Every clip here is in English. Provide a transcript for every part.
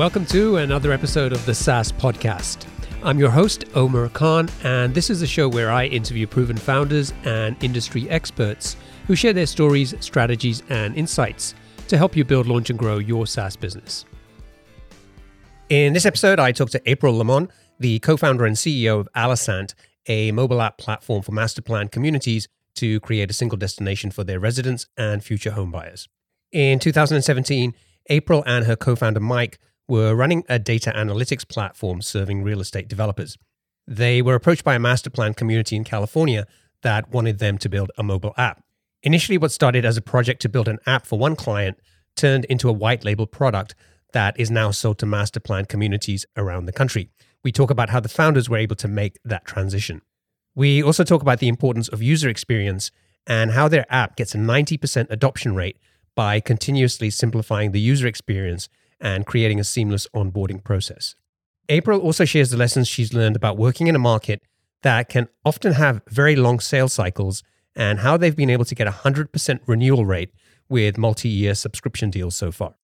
Welcome to another episode of the SaaS Podcast. I'm your host, Omar Khan, and this is a show where I interview proven founders and industry experts who share their stories, strategies, and insights to help you build, launch, and grow your SaaS business. In this episode, I talk to April LaMon, the co founder and CEO of Alosant, a mobile app platform for master plan communities to create a single destination for their residents and future homebuyers. In 2017, April and her co founder Mike were running a data analytics platform serving real estate developers. They were approached by a master plan community in California that wanted them to build a mobile app. Initially, what started as a project to build an app for one client turned into a white label product that is now sold to master plan communities around the country. We talk about how the founders were able to make that transition. We also talk about the importance of user experience and how their app gets a 90% adoption rate by continuously simplifying the user experience and creating a seamless onboarding process. April also shares the lessons she's learned about working in a market that can often have very long sales cycles and how they've been able to get a 100% renewal rate with multi year subscription deals so far.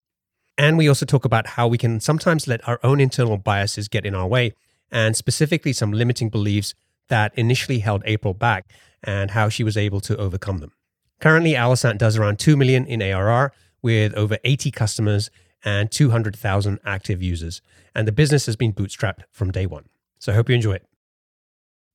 And we also talk about how we can sometimes let our own internal biases get in our way, and specifically some limiting beliefs that initially held April back and how she was able to overcome them. Currently, Alosant does around 2 million in ARR with over 80 customers and 200,000 active users. And the business has been bootstrapped from day one. So I hope you enjoy it.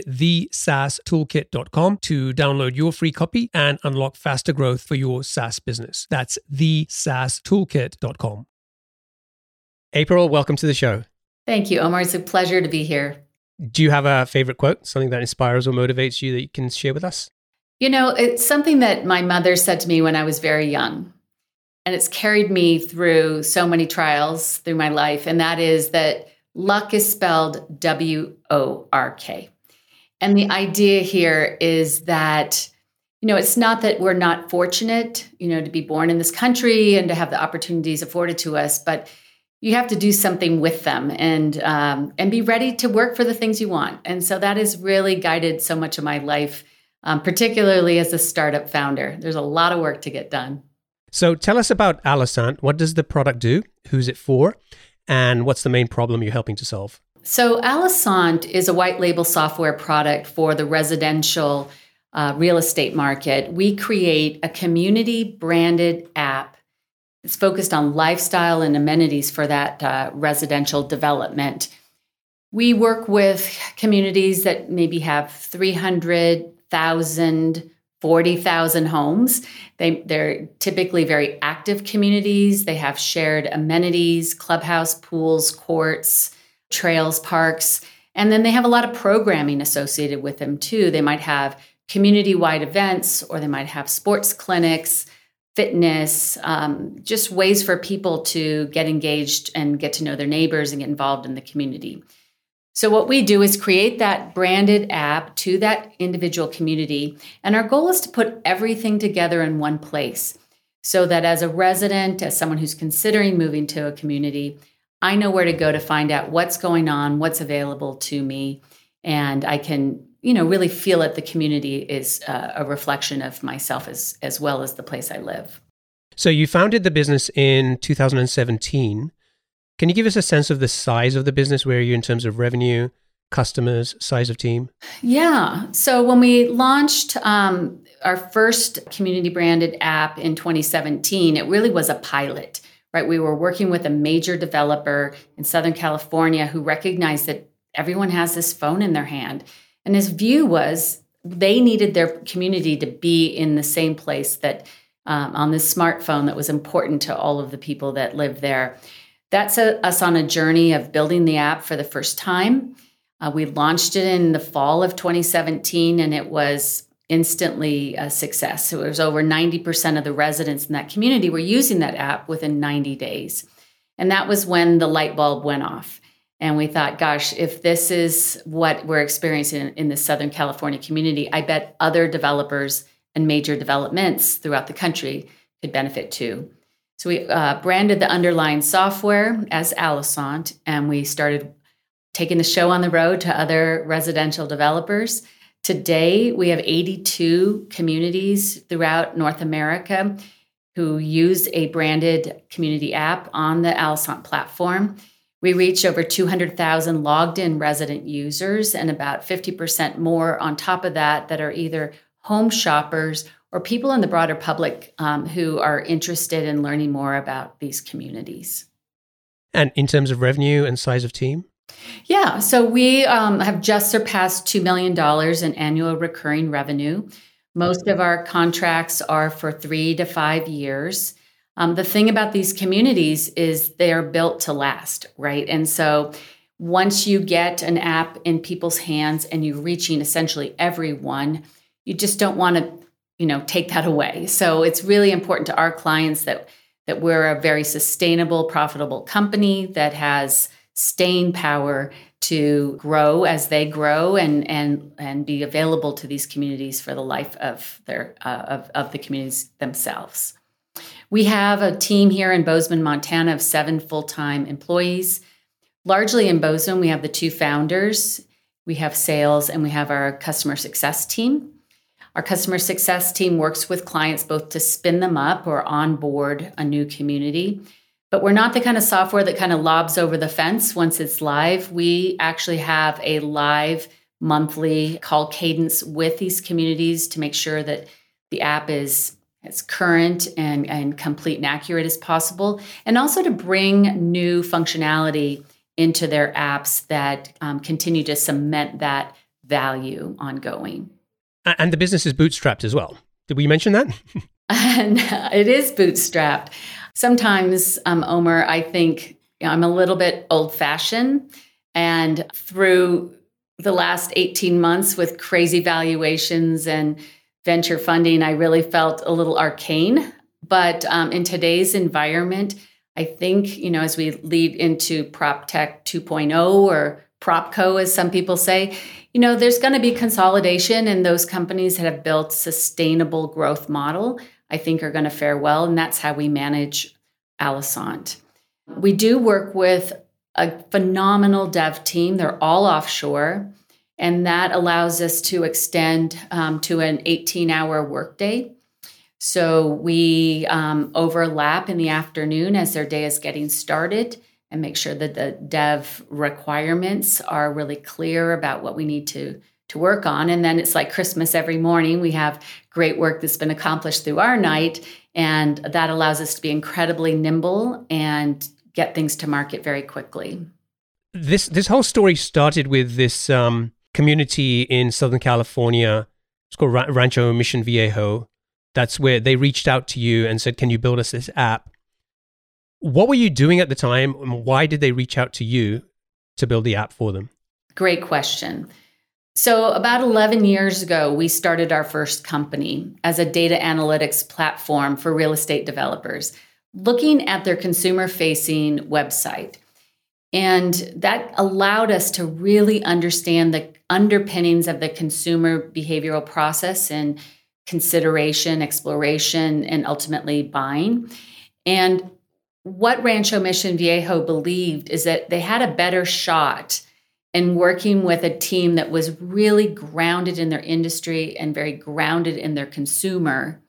thesaastoolkit.com to download your free copy and unlock faster growth for your SaaS business. That's thesaastoolkit.com. April, welcome to the show. Thank you, Omar. It's a pleasure to be here. Do you have a favorite quote, something that inspires or motivates you that you can share with us? You know, it's something that my mother said to me when I was very young. And it's carried me through so many trials through my life. And that is that luck is spelled W O R K. And the idea here is that, you know, it's not that we're not fortunate, you know, to be born in this country and to have the opportunities afforded to us, but you have to do something with them and um, and be ready to work for the things you want. And so that has really guided so much of my life, um, particularly as a startup founder. There's a lot of work to get done. So tell us about Alosant. What does the product do? Who's it for? And what's the main problem you're helping to solve? So, Alosant is a white label software product for the residential uh, real estate market. We create a community branded app It's focused on lifestyle and amenities for that uh, residential development. We work with communities that maybe have 300,000 40,000 homes. They, they're typically very active communities. They have shared amenities, clubhouse, pools, courts, trails, parks. And then they have a lot of programming associated with them too. They might have community wide events or they might have sports clinics, fitness, um, just ways for people to get engaged and get to know their neighbors and get involved in the community. So, what we do is create that branded app to that individual community. And our goal is to put everything together in one place so that as a resident, as someone who's considering moving to a community, I know where to go to find out what's going on, what's available to me, and I can, you know, really feel that the community is uh, a reflection of myself as as well as the place I live. So you founded the business in 2017. Can you give us a sense of the size of the business? Where are you in terms of revenue, customers, size of team? Yeah. So when we launched um, our first community branded app in 2017, it really was a pilot, right? We were working with a major developer in Southern California who recognized that everyone has this phone in their hand. And his view was they needed their community to be in the same place that um, on this smartphone that was important to all of the people that live there. That set us on a journey of building the app for the first time. Uh, we launched it in the fall of 2017 and it was instantly a success. So it was over 90% of the residents in that community were using that app within 90 days. And that was when the light bulb went off. And we thought, gosh, if this is what we're experiencing in, in the Southern California community, I bet other developers and major developments throughout the country could benefit too. So we uh, branded the underlying software as Alosant, and we started taking the show on the road to other residential developers. Today, we have 82 communities throughout North America who use a branded community app on the Alosant platform. We reach over 200,000 logged in resident users and about 50% more on top of that that are either home shoppers or people in the broader public um, who are interested in learning more about these communities. And in terms of revenue and size of team? Yeah, so we um, have just surpassed $2 million in annual recurring revenue. Most of our contracts are for three to five years. Um, the thing about these communities is they're built to last, right? And so once you get an app in people's hands and you're reaching essentially everyone, you just don't want to you know take that away so it's really important to our clients that that we're a very sustainable profitable company that has staying power to grow as they grow and and and be available to these communities for the life of their uh, of, of the communities themselves we have a team here in bozeman montana of seven full-time employees largely in bozeman we have the two founders we have sales and we have our customer success team our customer success team works with clients both to spin them up or onboard a new community. But we're not the kind of software that kind of lobs over the fence once it's live. We actually have a live monthly call cadence with these communities to make sure that the app is as current and, and complete and accurate as possible, and also to bring new functionality into their apps that um, continue to cement that value ongoing. And the business is bootstrapped as well. Did we mention that? and it is bootstrapped. Sometimes, um, Omar, I think you know, I'm a little bit old fashioned. And through the last 18 months with crazy valuations and venture funding, I really felt a little arcane. But um, in today's environment, I think, you know, as we lead into prop tech 2.0 or propco, as some people say, you know, there's going to be consolidation, and those companies that have built sustainable growth model, I think, are going to fare well, and that's how we manage Alosant. We do work with a phenomenal dev team. They're all offshore, and that allows us to extend um, to an 18-hour workday. So we um, overlap in the afternoon as their day is getting started and make sure that the dev requirements are really clear about what we need to to work on and then it's like christmas every morning we have great work that's been accomplished through our night and that allows us to be incredibly nimble and get things to market very quickly this this whole story started with this um, community in southern california it's called Rancho Mission Viejo. That's where they reached out to you and said, "Can you build us this app?" What were you doing at the time? And why did they reach out to you to build the app for them? Great question. So, about 11 years ago, we started our first company as a data analytics platform for real estate developers, looking at their consumer facing website. And that allowed us to really understand the underpinnings of the consumer behavioral process and consideration, exploration, and ultimately buying. And what Rancho Mission Viejo believed is that they had a better shot and working with a team that was really grounded in their industry and very grounded in their consumer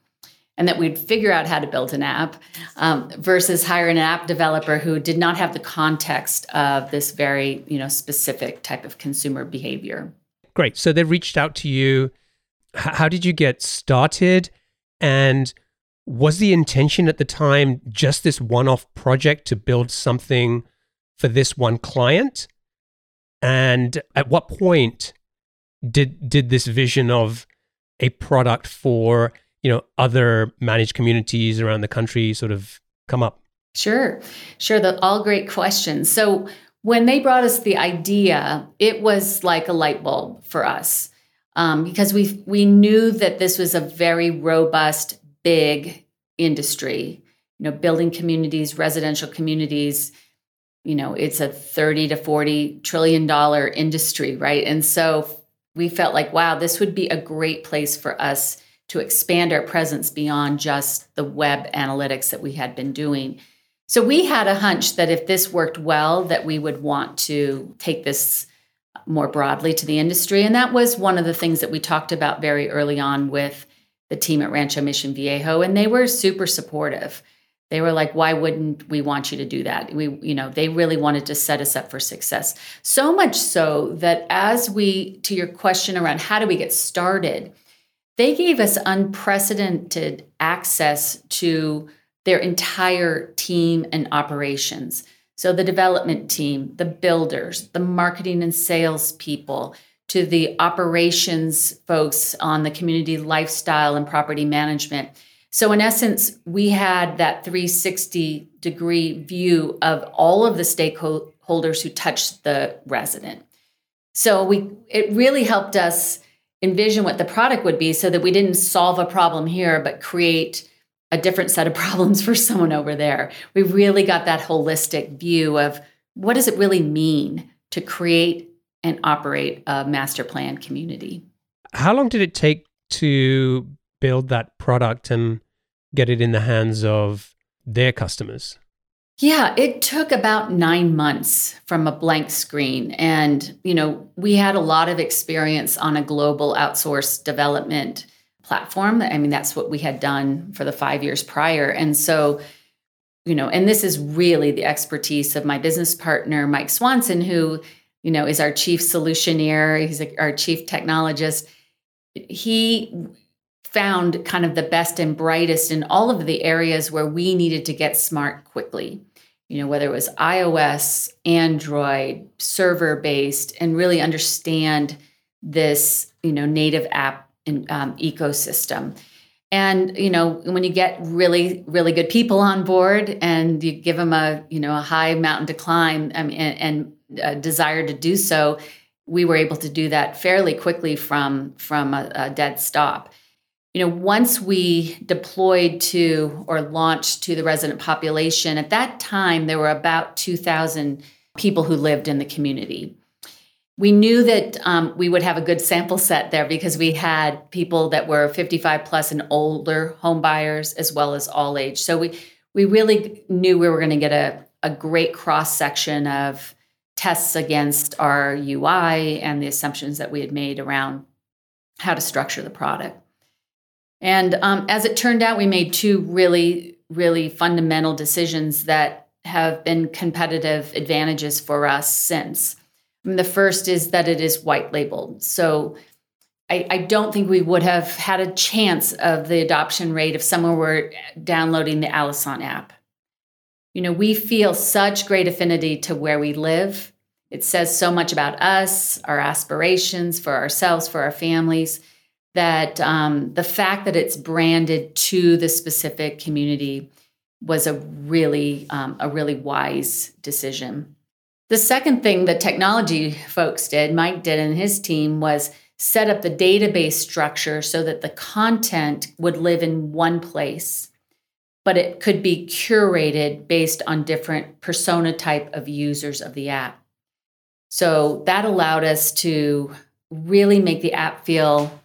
and that we'd figure out how to build an app um, versus hire an app developer who did not have the context of this very you know specific type of consumer behavior. Great. So they reached out to you. How did you get started? And was the intention at the time just this one-off project to build something for this one client and at what point did did this vision of a product for you know other managed communities around the country sort of come up? Sure, sure. The all great questions. So when they brought us the idea, it was like a light bulb for us um, because we we knew that this was a very robust, big industry. You know, building communities, residential communities you know it's a 30 to 40 trillion dollar industry right? And so we felt like wow this would be a great place for us to expand our presence beyond just the web analytics that we had been doing. So we had a hunch that if this worked well that we would want to take this more broadly to the industry. And that was one of the things that we talked about very early on with the team at rancho mission viejo and they were super supportive they were like why wouldn't we want you to do that? We you know they really wanted to set us up for success. So much so that as we to your question around how do we get started they gave us unprecedented access to their entire team and operations. So the development team the builders the marketing and sales people to the operations folks on the community lifestyle and property management so, in essence, we had that 360 degree view of all of the stakeholders who touched the resident. So, we it really helped us envision what the product would be so that we didn't solve a problem here, but create a different set of problems for someone over there. We really got that holistic view of what does it really mean to create and operate a master plan community. How long did it take to build that product and get it in the hands of their customers? Yeah, it took about nine months from a blank screen. And, you know, we had a lot of experience on a global outsourced development platform. I mean, that's what we had done for the five years prior. And so, you know, and this is really the expertise of my business partner, Mike Swanson, who, you know, is our chief solutioneer, he's our chief technologist. He found kind of the best and brightest in all of the areas where we needed to get smart quickly. You know, whether it was iOS, Android, server based, and really understand this, you know, native app um, ecosystem. And you know, when you get really, really good people on board, and you give them a, you know, a high mountain to climb um, and, and a desire to do so, we were able to do that fairly quickly from from a, a dead stop you know, once we deployed to or launched to the resident population, at that time there were about 2,000 people who lived in the community. We knew that um, we would have a good sample set there because we had people that were 55 plus and older home buyers as well as all age. So we we really knew we were going to get a, a great cross section of tests against our UI and the assumptions that we had made around how to structure the product. And um, as it turned out, we made two really, really fundamental decisions that have been competitive advantages for us since. Mean, the first is that it is white labeled. So I, I, don't think we would have had a chance of the adoption rate if someone were downloading the Alosant app. You know, we feel such great affinity to where we live. It says so much about us, our aspirations for ourselves, for our families that um, the fact that it's branded to the specific community was a really um, a really wise decision. The second thing the technology folks did, Mike did and his team, was set up the database structure so that the content would live in one place, but it could be curated based on different persona type of users of the app. So that allowed us to really make the app feel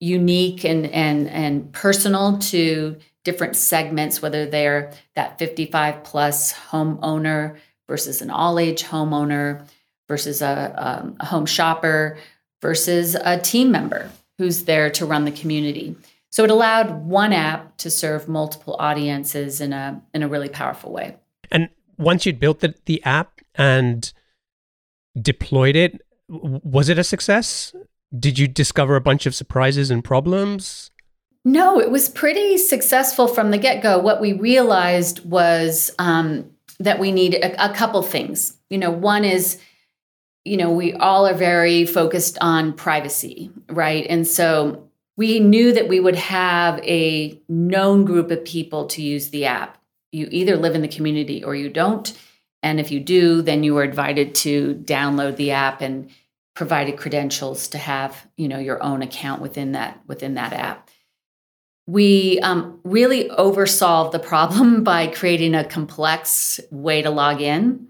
unique and and and personal to different segments, whether they're that 55 plus homeowner versus an all age homeowner versus a, um, a home shopper versus a team member who's there to run the community. So it allowed one app to serve multiple audiences in a in a really powerful way. And once you'd built the, the app and deployed it, was it a success? Did you discover a bunch of surprises and problems? No, it was pretty successful from the get go. What we realized was um, that we need a, a couple things. You know, one is, you know, we all are very focused on privacy, right? And so we knew that we would have a known group of people to use the app. You either live in the community or you don't. And if you do, then you are invited to download the app and provided credentials to have, you know, your own account within that within that app we um, really oversolved the problem by creating a complex way to log in.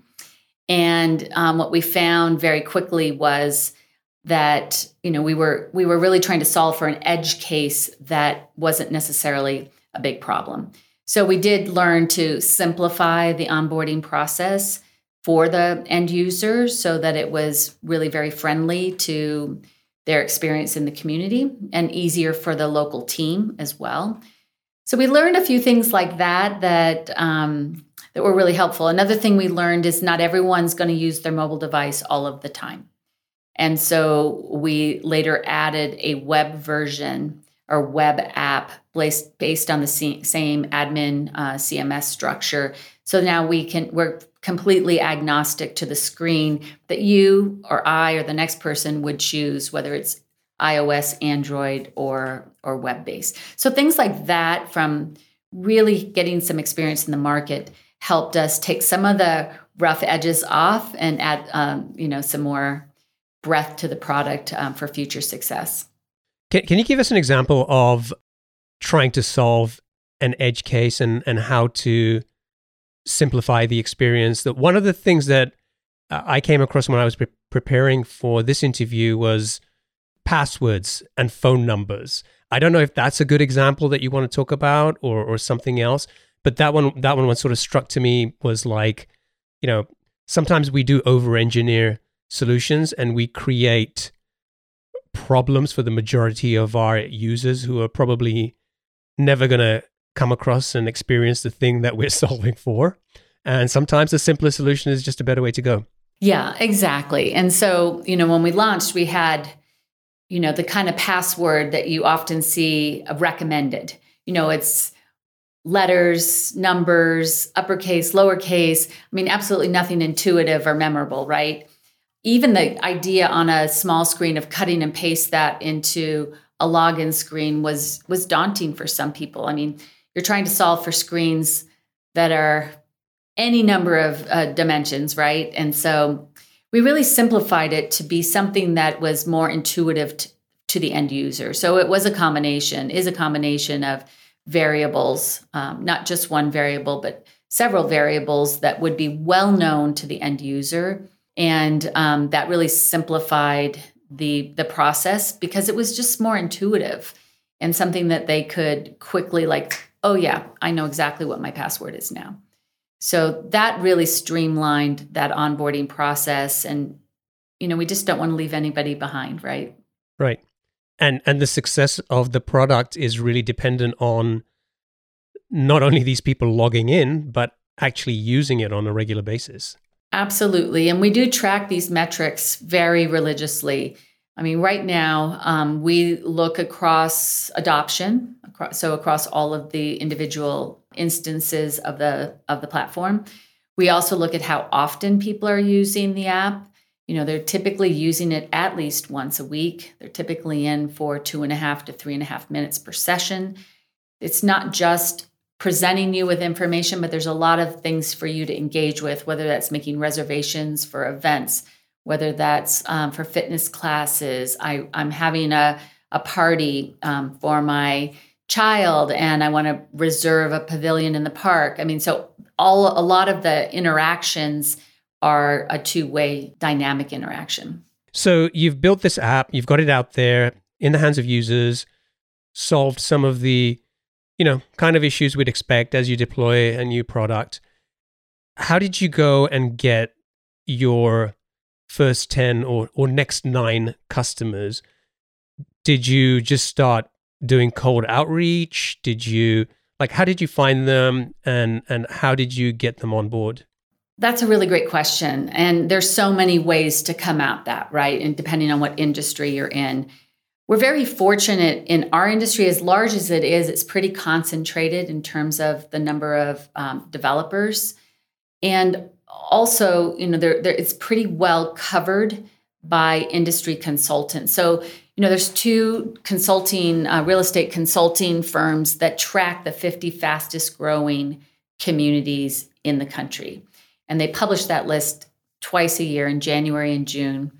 And um, what we found very quickly was that you know we were we were really trying to solve for an edge case that wasn't necessarily a big problem. So we did learn to simplify the onboarding process for the end users so that it was really very friendly to their experience in the community and easier for the local team as well. So we learned a few things like that that um, that were really helpful. Another thing we learned is not everyone's going to use their mobile device all of the time, and so we later added a web version or web app based based on the same admin uh, CMS structure. So now we can we're completely agnostic to the screen that you or I or the next person would choose, whether it's iOS, Android, or or web based. So things like that from really getting some experience in the market helped us take some of the rough edges off and add um, you know some more breath to the product um, for future success. Can, can you give us an example of trying to solve an edge case and and how to simplify the experience. That one of the things that uh, I came across when I was pre- preparing for this interview was passwords and phone numbers. I don't know if that's a good example that you want to talk about or or something else, but that one that one what sort of struck to me was like, you know, sometimes we do over engineer solutions and we create problems for the majority of our users who are probably never going to come across and experience the thing that we're solving for. And sometimes the simplest solution is just a better way to go. Yeah, exactly. And so, you know, when we launched, we had, you know, the kind of password that you often see recommended. You know, it's letters, numbers, uppercase, lowercase. I mean, absolutely nothing intuitive or memorable, right? Even the idea on a small screen of cutting and paste that into a login screen was was daunting for some people. I mean, you're trying to solve for screens that are any number of uh, dimensions, right? And so we really simplified it to be something that was more intuitive t- to the end user. So it was a combination, is a combination of variables, um, not just one variable, but several variables that would be well known to the end user. And um, that really simplified the the process because it was just more intuitive and something that they could quickly like oh, yeah, I know exactly what my password is now. So that really streamlined that onboarding process. And, you know, we just don't want to leave anybody behind, right? Right. And, and the success of the product is really dependent on not only these people logging in, but actually using it on a regular basis. Absolutely. And we do track these metrics very religiously. I mean, right now, um, we look across adoption, across, so across all of the individual instances of the of the platform. We also look at how often people are using the app. You know, they're typically using it at least once a week. They're typically in for two and a half to three and a half minutes per session. It's not just presenting you with information, but there's a lot of things for you to engage with, whether that's making reservations for events, whether that's um, for fitness classes. I, I'm having a, a party um, for my child and I want to reserve a pavilion in the park. I mean, so all a lot of the interactions are a two-way dynamic interaction. So you've built this app, you've got it out there in the hands of users, solved some of the you know, kind of issues we'd expect as you deploy a new product. How did you go and get your first 10 or, or next nine customers? Did you just start doing cold outreach? Did you like how did you find them and and how did you get them on board? That's a really great question. And there's so many ways to come at that, right? And depending on what industry you're in. We're very fortunate in our industry, as large as it is, it's pretty concentrated in terms of the number of um, developers. And also, you know, there, it's pretty well covered by industry consultants. So, you know, there's two consulting, uh, real estate consulting firms that track the 50 fastest growing communities in the country. And they publish that list twice a year in January and June.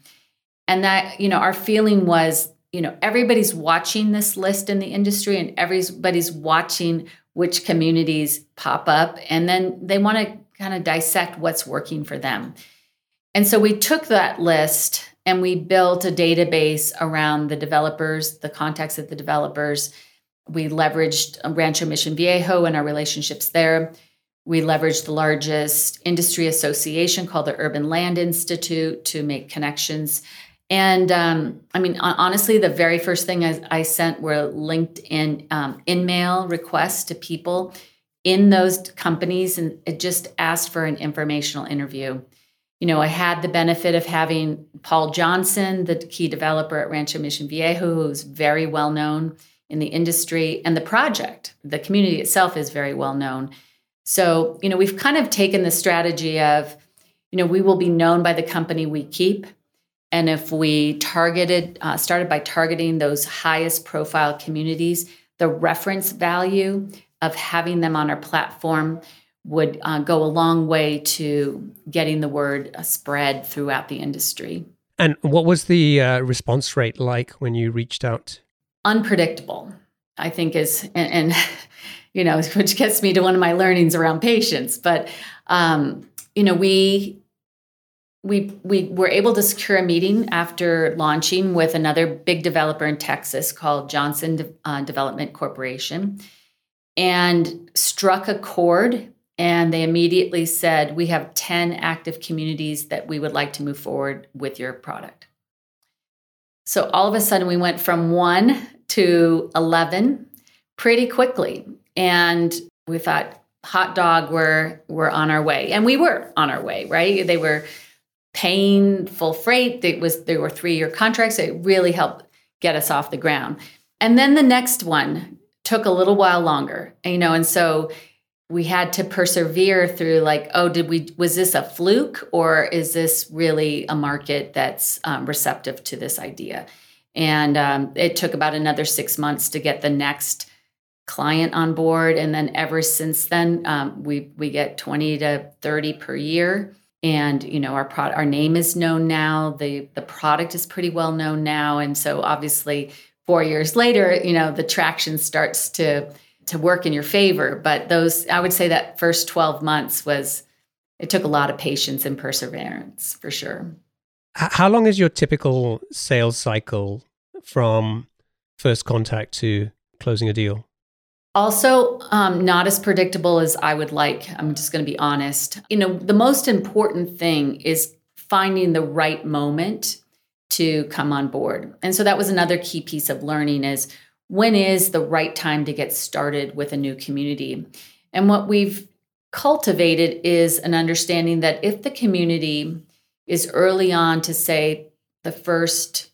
And that, you know, our feeling was you know everybody's watching this list in the industry and everybody's watching which communities pop up and then they want to kind of dissect what's working for them. And so we took that list and we built a database around the developers the contacts of the developers. We leveraged rancho mission viejo and our relationships there. We leveraged the largest industry association called the urban land institute to make connections. And um, I mean, honestly, the very first thing I, I sent were LinkedIn um, in-mail requests to people in those companies, and it just asked for an informational interview. You know, I had the benefit of having Paul Johnson, the key developer at Rancho Mission Viejo, who's very well known in the industry, and the project, the community itself is very well known. So, you know, we've kind of taken the strategy of, you know, we will be known by the company we keep and if we targeted, uh, started by targeting those highest profile communities, the reference value of having them on our platform would uh, go a long way to getting the word uh, spread throughout the industry. And what was the uh, response rate like when you reached out? Unpredictable, I think, is, and, and you know, which gets me to one of my learnings around patience. But, um, you know, we we we were able to secure a meeting after launching with another big developer in Texas called Johnson De- uh, Development Corporation, and struck a chord. And they immediately said, "We have ten active communities that we would like to move forward with your product." So all of a sudden, we went from one to eleven pretty quickly, and we thought, "Hot dog, we're we're on our way," and we were on our way. Right? They were paying full freight. It was there were three year contracts. It really helped get us off the ground. And then the next one took a little while longer, you know, and so we had to persevere through like, oh, did we was this a fluke or is this really a market that's um, receptive to this idea? And um, it took about another six months to get the next client on board, and then ever since then, um, we we get twenty to thirty per year. And you know our product our name is known now. The the product is pretty well known now. And so obviously 4 years later you know the traction starts to to work in your favor but those i would say that first 12 months was it took a lot of patience and perseverance for sure how long is your typical sales cycle from first contact to closing a deal also, um, not as predictable as I would like. I'm just going to be honest. You know, the most important thing is finding the right moment to come on board. And so that was another key piece of learning is when is the right time to get started with a new community? And what we've cultivated is an understanding that if the community is early on to say the first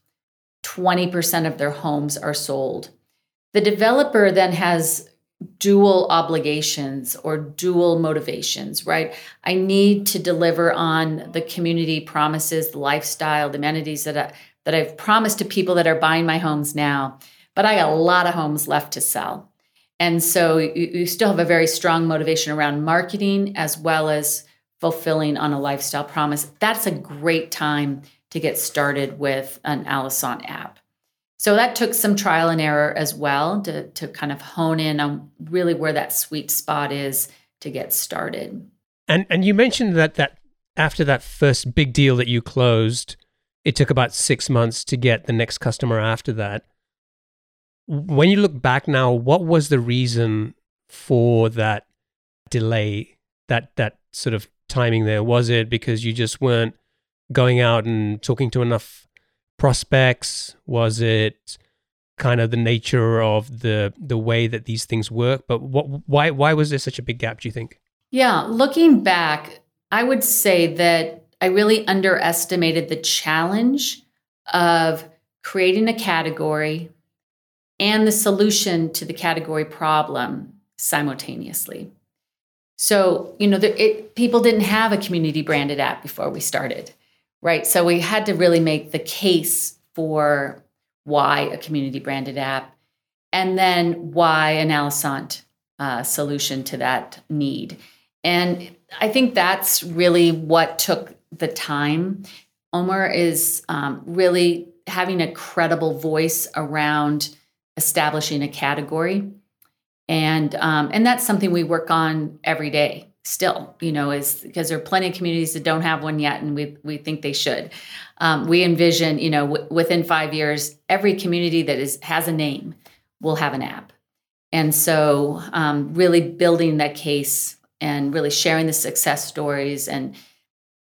20% of their homes are sold, the developer then has dual obligations or dual motivations, right? I need to deliver on the community promises, the lifestyle, the amenities that I, that I've promised to people that are buying my homes now. But I got a lot of homes left to sell. And so you, you still have a very strong motivation around marketing as well as fulfilling on a lifestyle promise. That's a great time to get started with an Alosant app. So that took some trial and error as well to, to kind of hone in on really where that sweet spot is to get started. And and you mentioned that that after that first big deal that you closed, it took about six months to get the next customer after that. When you look back now, what was the reason for that delay, that that sort of timing there? Was it because you just weren't going out and talking to enough prospects? Was it kind of the nature of the the way that these things work? But what why why was there such a big gap? Do you think? Yeah, looking back, I would say that I really underestimated the challenge of creating a category and the solution to the category problem simultaneously. So, you know, the, it, people didn't have a community branded app before we started right? So we had to really make the case for why a community branded app and then why an Alosant uh, solution to that need. And I think that's really what took the time. Omar is um, really having a credible voice around establishing a category. And, um, and that's something we work on every day still you know is because there are plenty of communities that don't have one yet and we, we think they should. Um, we envision you know w- within five years every community that is has a name will have an app. And so um, really building that case and really sharing the success stories and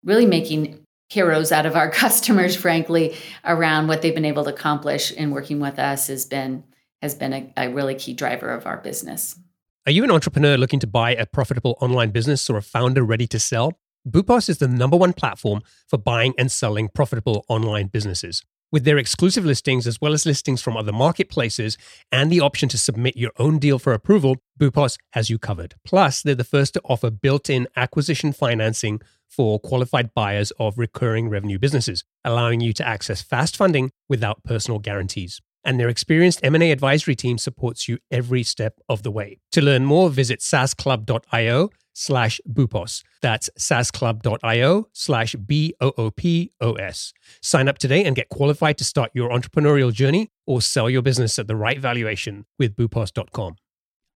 really making heroes out of our customers frankly around what they've been able to accomplish in working with us has been has been a, a really key driver of our business are you an entrepreneur looking to buy a profitable online business or a founder ready to sell? Boopos is the number one platform for buying and selling profitable online businesses. With their exclusive listings, as well as listings from other marketplaces, and the option to submit your own deal for approval, Boopos has you covered. Plus, they're the first to offer built in acquisition financing for qualified buyers of recurring revenue businesses, allowing you to access fast funding without personal guarantees and their experienced M&A advisory team supports you every step of the way. To learn more, visit saasclub.io slash boopos. That's saasclub.io slash B-O-O-P-O-S. Sign up today and get qualified to start your entrepreneurial journey or sell your business at the right valuation with boopos.com.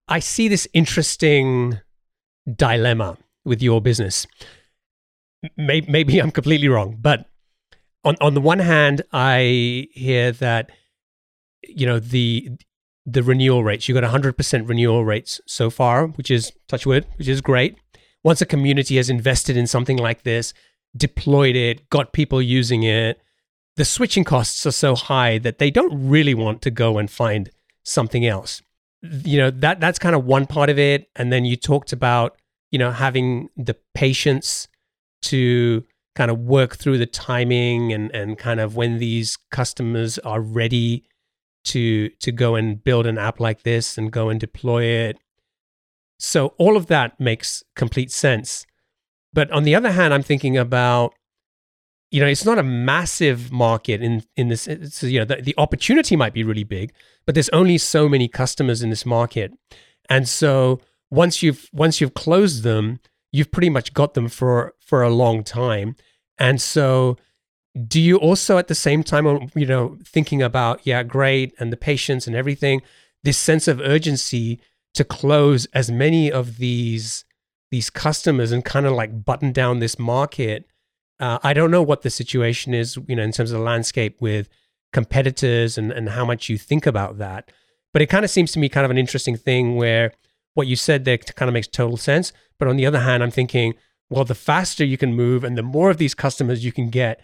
I see this interesting dilemma with your business. Maybe I'm completely wrong, but on, on the one hand, I hear that you know the the renewal rates. You've got 100% renewal rates so far, which is touch wood, which is great. Once a community has invested in something like this, deployed it, got people using it, the switching costs are so high that they don't really want to go and find something else. You know, that that's kind of one part of it. And then you talked about, you know, having the patience to kind of work through the timing and and kind of when these customers are ready to to go and build an app like this and go and deploy it. So all of that makes complete sense. But on the other hand, I'm thinking about you know, it's not a massive market in in this. Uh, it's, you know, the, the opportunity might be really big, but there's only so many customers in this market, and so once you've once you've closed them, you've pretty much got them for for a long time, and so do you also at the same time you know thinking about yeah great and the patience and everything this sense of urgency to close as many of these these customers and kind of like button down this market? Uh, i don't know what the situation is you know in terms of the landscape with competitors and, and how much you think about that. But it kind of seems to me kind of an interesting thing where what you said there kind of makes total sense. But on the other hand i'm thinking well the faster you can move and the more of these customers you can get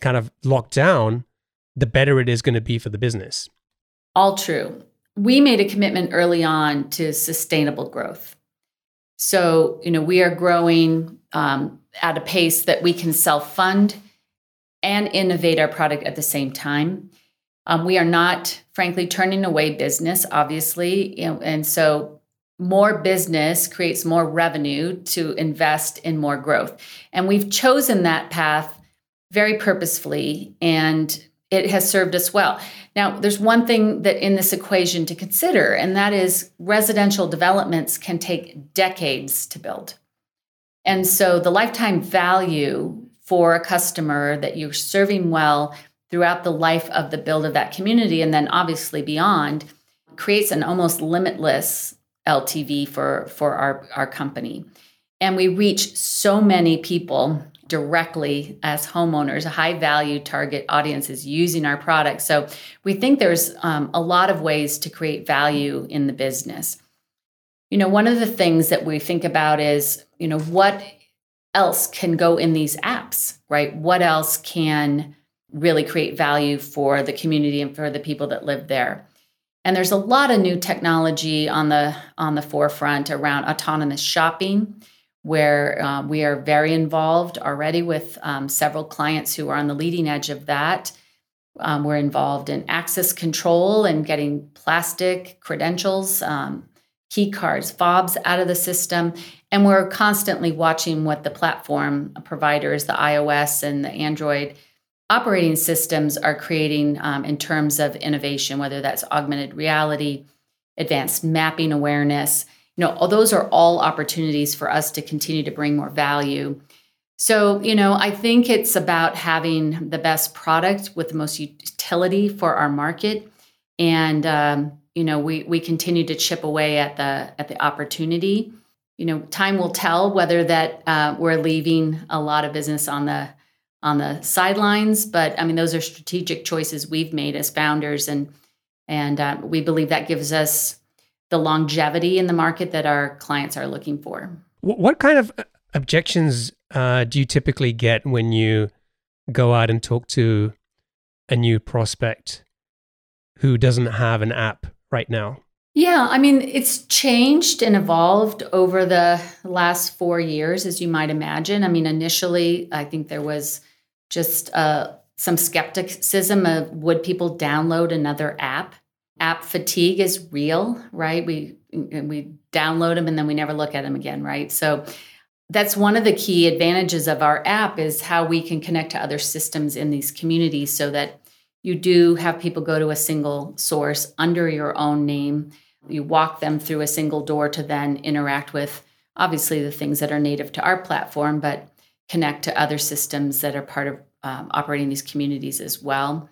kind of locked down, the better it is going to be for the business. All true. We made a commitment early on to sustainable growth. So, you know, we are growing um, at a pace that we can self fund and innovate our product at the same time. Um, we are not, frankly, turning away business, obviously. You know, and so more business creates more revenue to invest in more growth. And we've chosen that path very purposefully and it has served us well. Now, there's one thing that in this equation to consider, and that is residential developments can take decades to build. And so the lifetime value for a customer that you're serving well throughout the life of the build of that community and then obviously beyond creates an almost limitless LTV for for our our company. And we reach so many people directly as homeowners, high value target audiences using our products. So we think there's um, a lot of ways to create value in the business. You know, one of the things that we think about is, you know, what else can go in these apps, right? What else can really create value for the community and for the people that live there? And there's a lot of new technology on the on the forefront around autonomous shopping, where uh, we are very involved already with um, several clients who are on the leading edge of that. Um, we're involved in access control and getting plastic credentials, um, key cards, fobs out of the system. And we're constantly watching what the platform providers, the iOS and the Android operating systems are creating um, in terms of innovation, whether that's augmented reality, advanced mapping awareness. Know, those are all opportunities for us to continue to bring more value. So, you know, I think it's about having the best product with the most utility for our market, and um, you know, we we continue to chip away at the at the opportunity. You know, time will tell whether that uh, we're leaving a lot of business on the on the sidelines. But I mean, those are strategic choices we've made as founders, and and uh, we believe that gives us the longevity in the market that our clients are looking for. What kind of uh, objections uh, do you typically get when you go out and talk to a new prospect who doesn't have an app right now? Yeah, I mean, it's changed and evolved over the last four years, as you might imagine. I mean, initially, I think there was just uh, some skepticism of would people download another app? App fatigue is real, right? We we download them and then we never look at them again, right? So that's one of the key advantages of our app is how we can connect to other systems in these communities so that you do have people go to a single source under your own name. You walk them through a single door to then interact with obviously the things that are native to our platform, but connect to other systems that are part of um, operating these communities as well.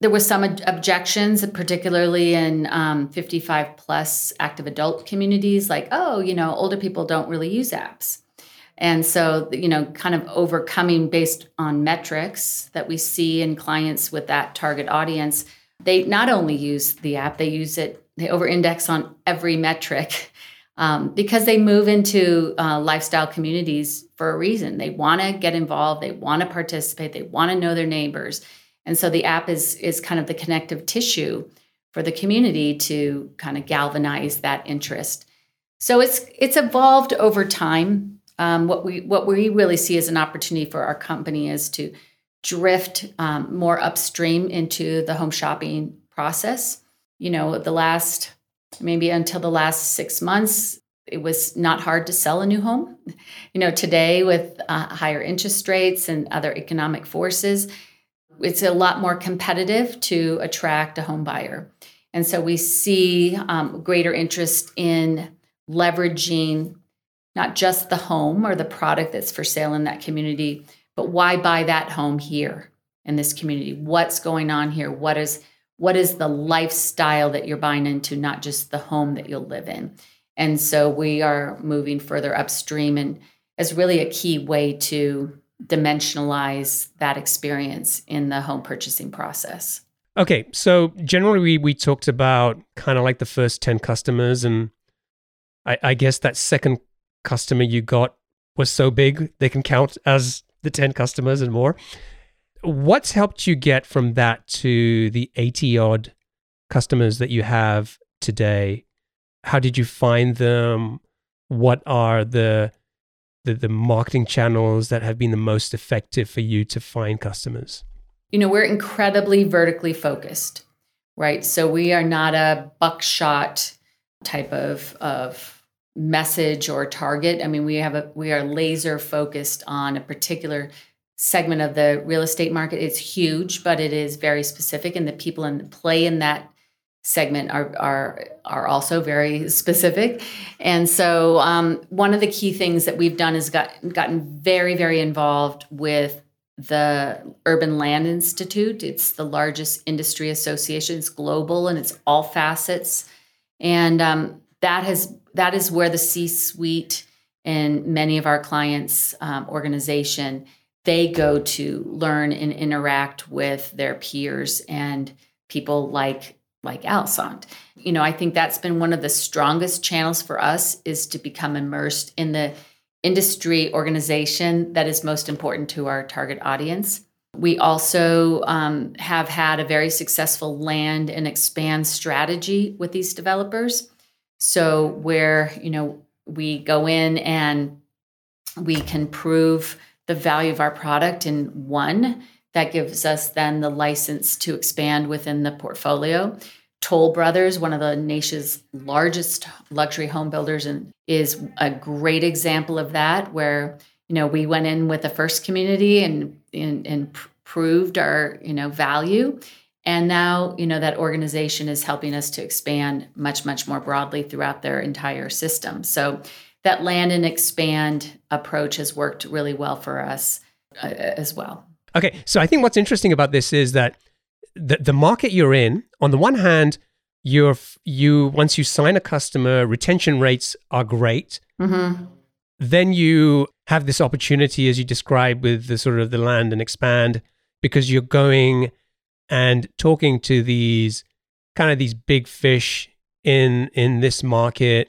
There was some objections, particularly in um, 55 plus active adult communities, like, oh, you know, older people don't really use apps. And so, you know, kind of overcoming based on metrics that we see in clients with that target audience, they not only use the app, they use it, they over index on every metric um, because they move into uh, lifestyle communities for a reason. They want to get involved, they want to participate, they want to know their neighbors, and so the app is is kind of the connective tissue for the community to kind of galvanize that interest. So it's it's evolved over time. Um, what we what we really see as an opportunity for our company is to drift um, more upstream into the home shopping process. You know, the last maybe until the last six months, it was not hard to sell a new home. You know, today with uh, higher interest rates and other economic forces, it's a lot more competitive to attract a home buyer. And so we see um, greater interest in leveraging not just the home or the product that's for sale in that community, but why buy that home here in this community? What's going on here? What is what is the lifestyle that you're buying into, not just the home that you'll live in. And so we are moving further upstream and as really a key way to dimensionalize that experience in the home purchasing process. Okay, so generally we, we talked about kind of like the first 10 customers, and I, I guess that second customer you got was so big they can count as the 10 customers and more. What's helped you get from that to the 80 odd customers that you have today? How did you find them? What are the, the, the marketing channels that have been the most effective for you to find customers? You know, we're incredibly vertically focused, right? So we are not a buckshot type of, of message or target. I mean, we have a we are laser focused on a particular segment of the real estate market. It's huge, but it is very specific, and the people in play in that segment are are are also very specific. And so, um, one of the key things that we've done is got gotten very very involved with the Urban Land Institute. It's the largest industry association. It's global and it's all facets, and um, that has that is where the C-suite and many of our clients' um, organization they go to learn and interact with their peers and people like like Alosant. You know, I think that's been one of the strongest channels for us is to become immersed in the industry organization that is most important to our target audience. We also um, have had a very successful land and expand strategy with these developers. So where you know we go in and we can prove the value of our product in one that gives us then the license to expand within the portfolio. Toll Brothers, one of the nation's largest luxury home builders, and is a great example of that. Where you know we went in with the first community and and, and proved our you know value, and now you know that organization is helping us to expand much much more broadly throughout their entire system. So that land and expand approach has worked really well for us uh, as well. Okay, so I think what's interesting about this is that the, the market you're in, on the one hand, you're you once you sign a customer, retention rates are great. Mm-hmm. Then you have this opportunity, as you described, with the sort of the land and expand, because you're going and talking to these kind of these big fish in in this market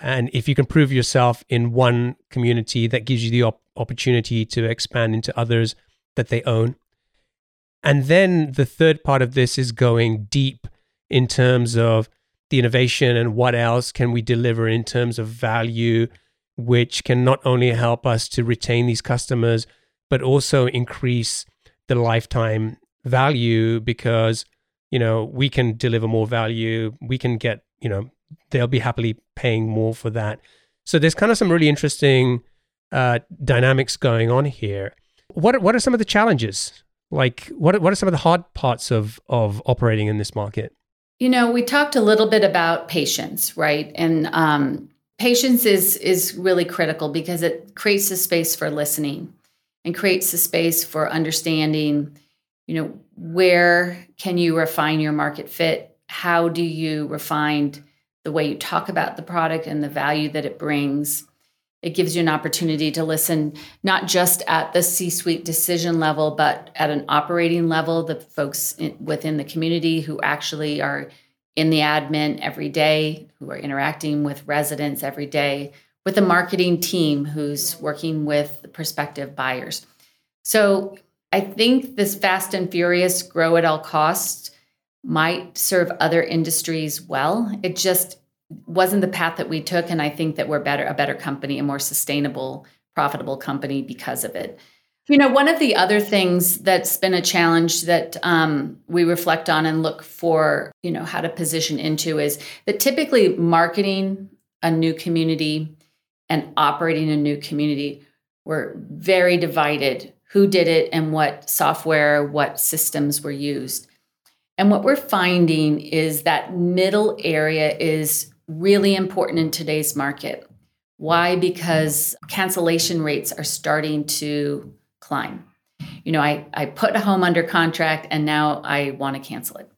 and if you can prove yourself in one community that gives you the op- opportunity to expand into others that they own and then the third part of this is going deep in terms of the innovation and what else can we deliver in terms of value, which can not only help us to retain these customers, but also increase the lifetime value because, you know, we can deliver more value. We can get, you know, they'll be happily paying more for that. So there's kind of some really interesting uh, dynamics going on here. What what are some of the challenges like, what what are some of the hard parts of of operating in this market? You know, we talked a little bit about patience, right? And um, patience is is really critical because it creates a space for listening and creates a space for understanding. You know, where can you refine your market fit? How do you refine the way you talk about the product and the value that it brings? It gives you an opportunity to listen not just at the C suite decision level, but at an operating level, the folks in, within the community who actually are in the admin every day, who are interacting with residents every day, with the marketing team who's working with prospective buyers. So I think this fast and furious grow at all costs might serve other industries well. It just wasn't the path that we took and i think that we're better a better company a more sustainable profitable company because of it. You know one of the other things that's been a challenge that um, we reflect on and look for you know how to position into is that typically marketing a new community and operating a new community were very divided. Who did it and what software what systems were used. And what we're finding is that middle area is really important in today's market. Why? Because cancellation rates are starting to climb. You know, I, I put a home under contract and now I want to cancel it.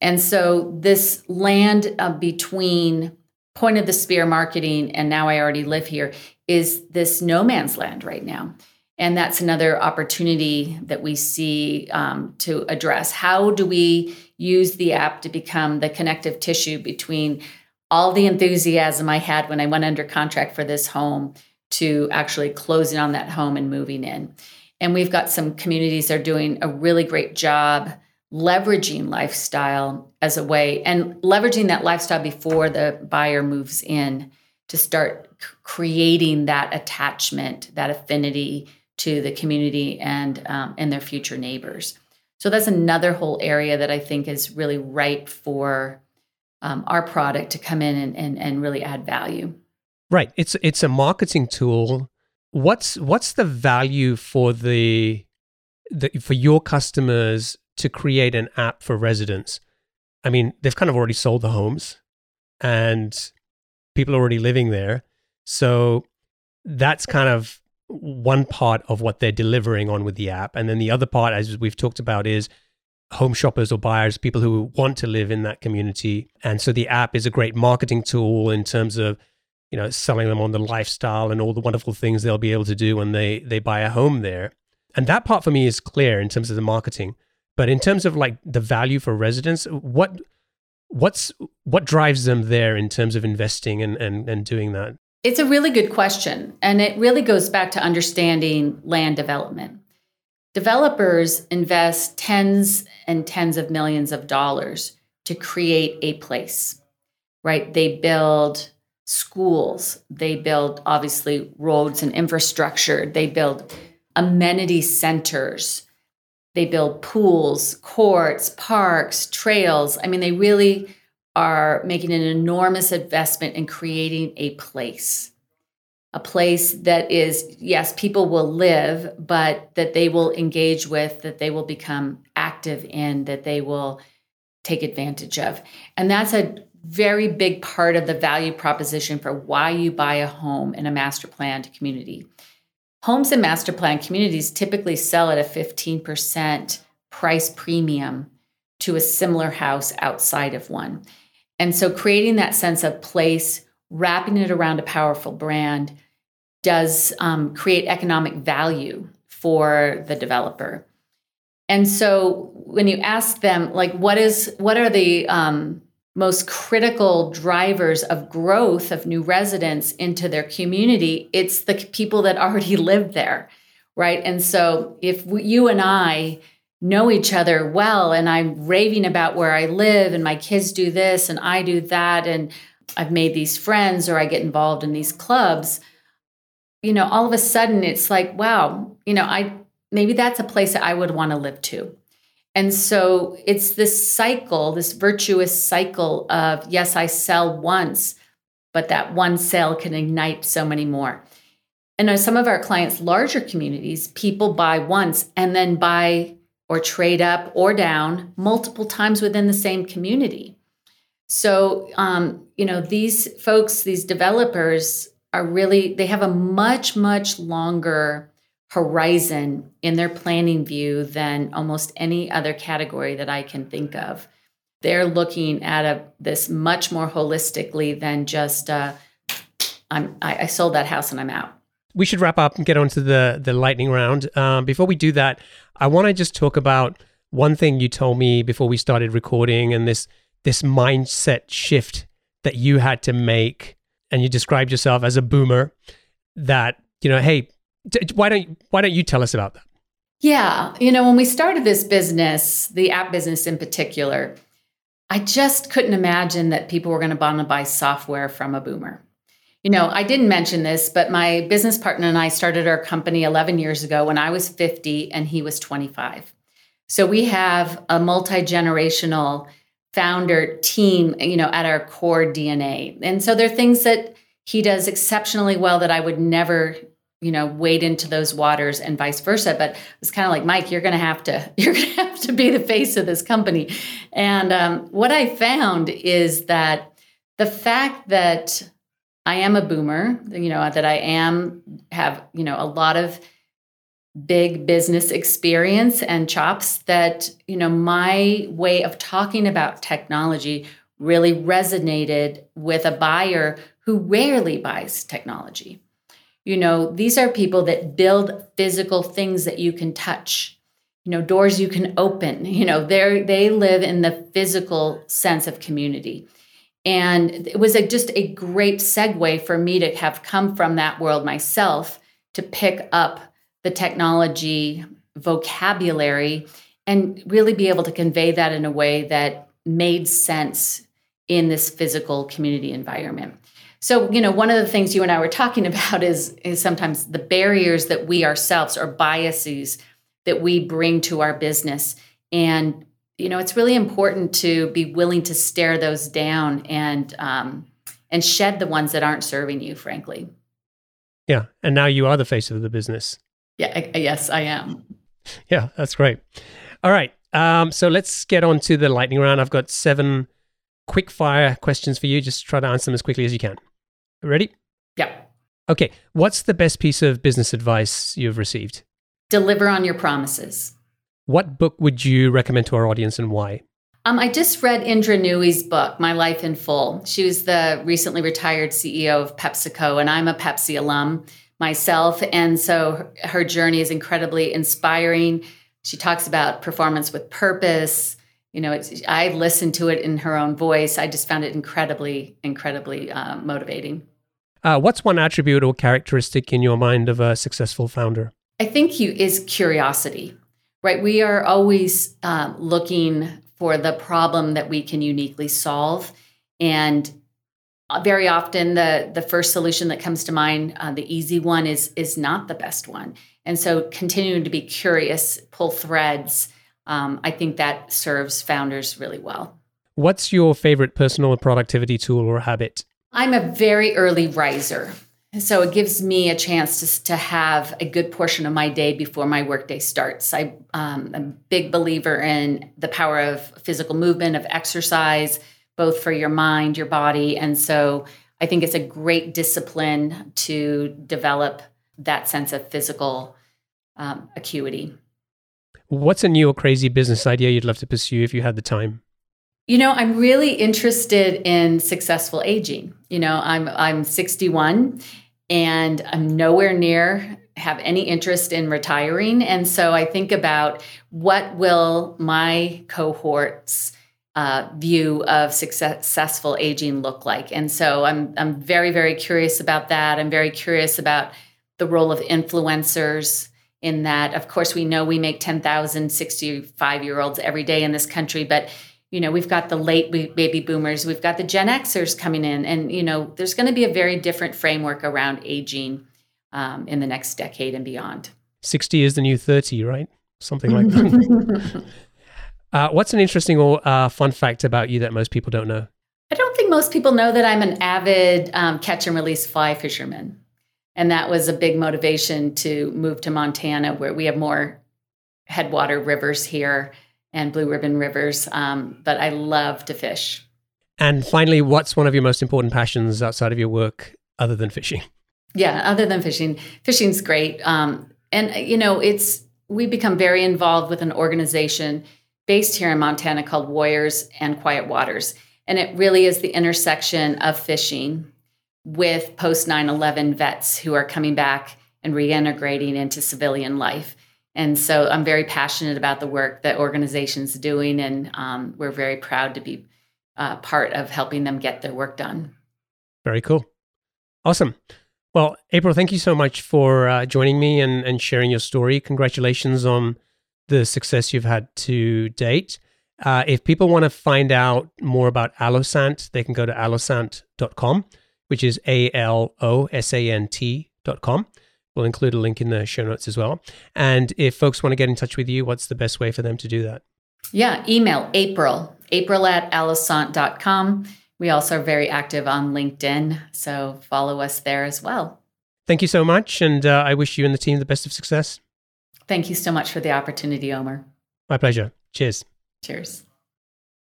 And so this land uh, between point of the spear marketing and now I already live here is this no man's land right now. And that's another opportunity that we see um, to address. How do we use the app to become the connective tissue between all the enthusiasm I had when I went under contract for this home to actually closing on that home and moving in. And we've got some communities that are doing a really great job leveraging lifestyle as a way and leveraging that lifestyle before the buyer moves in to start creating that attachment, that affinity to the community and um, and their future neighbors. So that's another whole area that I think is really ripe for um, our product to come in and, and, and really add value. Right. It's it's a marketing tool. What's what's the value for the, the for your customers to create an app for residents? I mean, they've kind of already sold the homes and people are already living there. So that's kind of one part of what they're delivering on with the app. And then the other part, as we've talked about, is home shoppers or buyers, people who want to live in that community. And so the app is a great marketing tool in terms of, you know, selling them on the lifestyle and all the wonderful things they'll be able to do when they they buy a home there. And that part for me is clear in terms of the marketing. But in terms of like the value for residents, what what's what drives them there in terms of investing and and, and doing that? It's a really good question. And it really goes back to understanding land development. Developers invest tens and tens of millions of dollars to create a place, right? They build schools, they build obviously roads and infrastructure, they build amenity centers, they build pools, courts, parks, trails. I mean, they really are making an enormous investment in creating a place a place that is, yes, people will live, but that they will engage with, that they will become active in, that they will take advantage of. And that's a very big part of the value proposition for why you buy a home in a master planned community. Homes in master planned communities typically sell at a 15% price premium to a similar house outside of one. And so creating that sense of place, wrapping it around a powerful brand, does um, create economic value for the developer. And so when you ask them, like, what is what are the um, most critical drivers of growth of new residents into their community? It's the people that already live there, right? And so if we, you and I know each other well, and I'm raving about where I live, and my kids do this, and I do that, and I've made these friends, or I get involved in these clubs you know, all of a sudden it's like, wow, you know, I maybe that's a place that I would want to live to. And so it's this cycle, this virtuous cycle of yes, I sell once, but that one sale can ignite so many more. And uh, some of our clients' larger communities, people buy once and then buy or trade up or down multiple times within the same community. So, um, you know, these folks, these developers, are really they have a much much longer horizon in their planning view than almost any other category that I can think of. They're looking at a, this much more holistically than just uh, I'm, I, I sold that house and I'm out. We should wrap up and get on to the the lightning round. Um, before we do that, I want to just talk about one thing you told me before we started recording, and this this mindset shift that you had to make and you described yourself as a boomer that you know hey why don't why don't you tell us about that? Yeah you know when we started this business the app business in particular i just couldn't imagine that people were going to want to buy software from a boomer. You know i didn't mention this but my business partner and i started our company 11 years ago when i was 50 and he was 25 so we have a multi-generational founder team, you know, at our core DNA. And so there are things that he does exceptionally well that I would never, you know, wade into those waters and vice versa. But it's kind of like, Mike, you're going to have to, you're going to have to be the face of this company. And um, what I found is that the fact that I am a boomer, you know, that I am have, you know, a lot of big business experience and chops that you know my way of talking about technology really resonated with a buyer who rarely buys technology. You know these are people that build physical things that you can touch. You know doors you can open. You know they they live in the physical sense of community. And it was a, just a great segue for me to have come from that world myself to pick up the technology vocabulary and really be able to convey that in a way that made sense in this physical community environment. So, you know, one of the things you and I were talking about is, is sometimes the barriers that we ourselves or biases that we bring to our business. And, you know, it's really important to be willing to stare those down and um, and shed the ones that aren't serving you, frankly. Yeah. And now you are the face of the business. Yeah. I, yes, I am. Yeah, that's great. All right. Um, so let's get on to the lightning round. I've got seven quick fire questions for you. Just try to answer them as quickly as you can. Ready? Yeah. Okay. What's the best piece of business advice you've received? Deliver on your promises. What book would you recommend to our audience and why? Um, I just read Indra Nooyi's book, My Life in Full. She was the recently retired CEO of PepsiCo, and I'm a Pepsi alum myself. And so her journey is incredibly inspiring. She talks about performance with purpose. You know, I listened to it in her own voice. I just found it incredibly, incredibly uh, motivating. Uh, what's one attribute or characteristic in your mind of a successful founder? I think you is curiosity, right? We are always um, looking for the problem that we can uniquely solve. And very often the the first solution that comes to mind uh, the easy one is is not the best one. And so continuing to be curious pull threads um, i think that serves founders really well. What's your favorite personal productivity tool or habit? I'm a very early riser. So it gives me a chance to, to have a good portion of my day before my workday starts. I, um, I'm a big believer in the power of physical movement, of exercise, both for your mind, your body. And so I think it's a great discipline to develop that sense of physical um, acuity. What's a new or crazy business idea you'd love to pursue if you had the time? You know, I'm really interested in successful aging. You know, I'm I'm 61 and I'm nowhere near have any interest in retiring. And so I think about what will my cohorts uh, view of successful aging look like? And so I'm I'm very very curious about that. I'm very curious about the role of influencers in that. Of course, we know we make 10,000 65 year olds every day in this country, but you know we've got the late baby boomers we've got the gen xers coming in and you know there's going to be a very different framework around aging um, in the next decade and beyond 60 is the new 30 right something like that uh, what's an interesting or uh, fun fact about you that most people don't know i don't think most people know that i'm an avid um, catch and release fly fisherman and that was a big motivation to move to montana where we have more headwater rivers here and Blue Ribbon Rivers. Um, but I love to fish. And finally, what's one of your most important passions outside of your work other than fishing? Yeah, other than fishing, fishing's great. Um, and you know, it's we become very involved with an organization based here in Montana called Warriors and Quiet Waters, and it really is the intersection of fishing with post 9/11 vets who are coming back and reintegrating into civilian life. And so I'm very passionate about the work that organization's doing, and um, we're very proud to be uh, part of helping them get their work done. Very cool. Awesome. Well, April, thank you so much for uh, joining me and, and sharing your story. Congratulations on the success you've had to date. Uh, if people want to find out more about Alosant, they can go to alosant.com, which is A L O S A N T.com. We'll include a link in the show notes as well. And if folks want to get in touch with you, what's the best way for them to do that? Yeah, email April, april at alosant.com. We also are very active on LinkedIn, so follow us there as well. Thank you so much. And uh, I wish you and the team the best of success. Thank you so much for the opportunity, Omar. My pleasure. Cheers. Cheers.